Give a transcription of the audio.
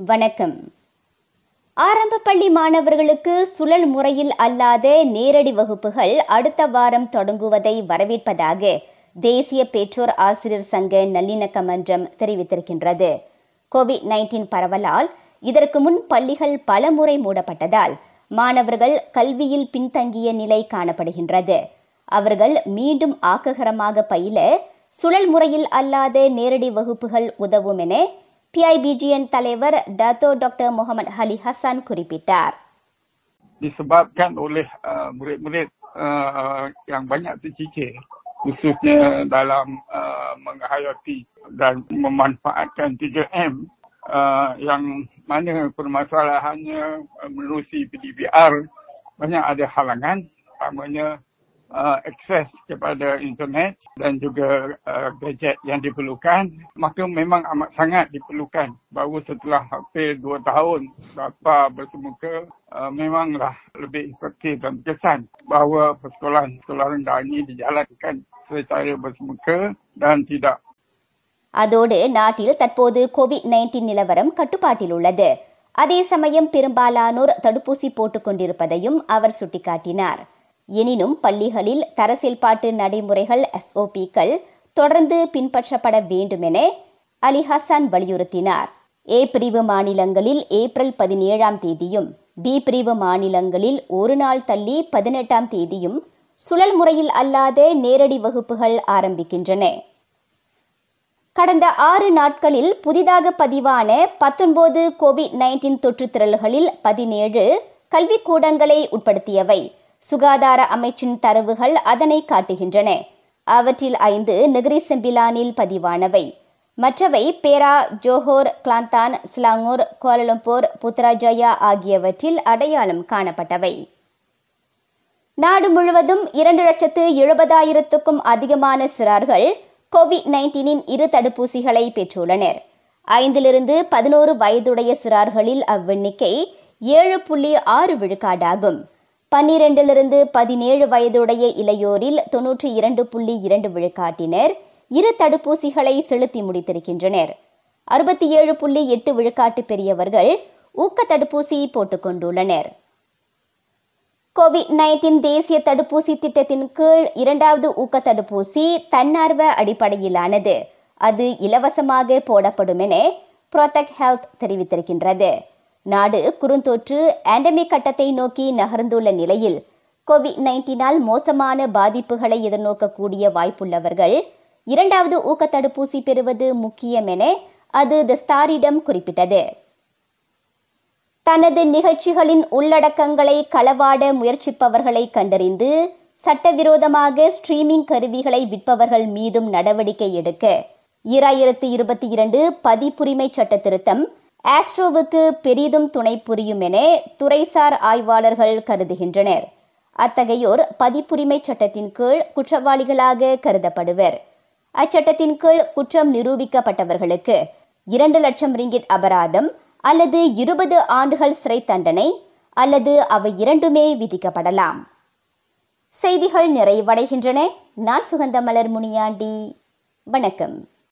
வணக்கம். ஆரம்ப பள்ளி மாணவர்களுக்கு சுழல் முறையில் அல்லாத நேரடி வகுப்புகள் அடுத்த வாரம் தொடங்குவதை வரவேற்பதாக தேசிய பெற்றோர் ஆசிரியர் சங்க நல்லிணக்க மன்றம் தெரிவித்திருக்கின்றது. கோவிட் நைன்டீன் பரவலால் இதற்கு முன் பள்ளிகள் பல முறை மூடப்பட்டதால் மாணவர்கள் கல்வியில் பின்தங்கிய நிலை காணப்படுகின்றது. அவர்கள் மீண்டும் ஆக்ககரமாக பயில சுழல் முறையில் அல்லாத நேரடி வகுப்புகள் உதவும் என பிஐபிஜிஎன் தலைவர் Dato doctor Mohamad Ali Hasan குறிப்பிட்டார் disebabkan oleh uh, murid-murid uh, yang banyak tercicir khususnya dalam uh, menghayati dan memanfaatkan 3M uh, yang mana permasalahannya uh, menerusi PDBR banyak ada halangan utamanya uh, akses kepada internet dan juga uh, gadget yang diperlukan maka memang amat sangat diperlukan baru setelah hampir dua tahun bapa bersemuka uh, memanglah lebih efektif dan berkesan bahawa persekolahan-sekolah rendah ini dijalankan secara bersemuka dan tidak அதோடு நாட்டில் தற்போது Covid nineteen நிலவரம் கட்டுப்பாட்டில் உள்ளது அதே சமயம் பெரும்பாலானோர் தடுப்பூசி போட்டுக் கொண்டிருப்பதையும் அவர் சுட்டிக்காட்டினார் எனினும் பள்ளிகளில் தர செயல்பாட்டு நடைமுறைகள் எஸ்ஓபிக்கள் தொடர்ந்து பின்பற்றப்பட வேண்டும் என அலி ஹசான் வலியுறுத்தினார். ஏ பிரிவு மாநிலங்களில் ஏப்ரல் பதினேழாம் தேதியும் பி பிரிவு மாநிலங்களில் ஒரு நாள் தள்ளி பதினெட்டாம் தேதியும் சுழல் முறையில் அல்லாத நேரடி வகுப்புகள் ஆரம்பிக்கின்றன. கடந்த ஆறு நாட்களில் புதிதாக பதிவான பத்தொன்பது கோவிட் நைன்டீன் தொற்றுத் திரள்களில் பதினேழு கல்விக்கூடங்களை உட்படுத்தியவை. சுகாதார அமைச்சின் தரவுகள் அதனை காட்டுகின்றன. அவற்றில் ஐந்து நெகிரி செம்பிலானில் பதிவானவை. மற்றவை Perak Johor Kelantan Selangor Kuala Lumpur Putrajaya ஆகியவற்றில் அடையாளம் காணப்பட்டவை. நாடு முழுவதும் இரண்டு லட்சத்து எழுபதாயிரத்துக்கும் அதிகமான சிறார்கள் கோவிட் நைன்டீனின் இரு தடுப்பூசிகளை பெற்றுள்ளனர். ஐந்திலிருந்து பதினோரு வயதுடைய சிறார்களில் அவ்வெண்ணிக்கை ஏழு புள்ளி ஆறு விழுக்காடாகும். பன்னிரண்டிலிருந்து பதினேழு வயதுடைய இளையோரில் தொன்னூற்றி இரண்டு புள்ளி இரண்டு விழுக்காட்டினர். இரு தடுப்பூசிகளை செலுத்தி முடித்திருக்கின்றனர். அறுபத்தி ஏழு புள்ளி எட்டு விழுக்காட்டு பெரியவர்கள் ஊக்க தடுப்பூசி போட்டுக் கொண்டுள்ளனர். கோவிட் நைன்டீன் தேசிய தடுப்பூசி திட்டத்தின் கீழ் இரண்டாவது ஊக்க தடுப்பூசி தன்னார்வ அடிப்படையிலானது. அது இலவசமாக போடப்படும் என புரோடெக் ஹெல்த் தெரிவித்திருக்கின்றது. நாடு குறுந்தொற்று ஆண்டமிக் கட்டத்தை நோக்கி நகர்ந்துள்ள நிலையில் கோவிட் நைன்டீனால் மோசமான பாதிப்புகளை எதிர்நோக்கக்கூடிய வாய்ப்புள்ளவர்கள் இரண்டாவது ஊக்க தடுப்பூசி பெறுவது முக்கியம் என அது த ஸ்டாரிடம் குறிப்பிட்டது. தனது நிகழ்ச்சிகளின் உள்ளடக்கங்களை களவாட முயற்சிப்பவர்களை கண்டறிந்து சட்டவிரோதமாக ஸ்ட்ரீமிங் கருவிகளை விற்பவர்கள் மீதும் நடவடிக்கை எடுக்க ஈராயிரத்து இருபத்தி இரண்டு பதிப்புரிமை சட்ட திருத்தம் ஆஸ்ட்ரோவுக்கு பெரிதும் துணை புரியும் என துறைசார் ஆய்வாளர்கள் கருதுகின்றனர். அத்தகையோர் பதிப்புரிமை சட்டத்தின் கீழ் குற்றவாளிகளாக கருதப்படுவர். அச்சட்டத்தின் கீழ் குற்றம் நிரூபிக்கப்பட்டவர்களுக்கு இரண்டு லட்சம் ரிங்கிட் அபராதம் அல்லது இருபது ஆண்டுகள் சிறை தண்டனை அல்லது அவை இரண்டுமே விதிக்கப்படலாம். செய்திகள் நிறைவடைகின்றன. நான் சுகந்தமலர் முனியாண்டி. வணக்கம்.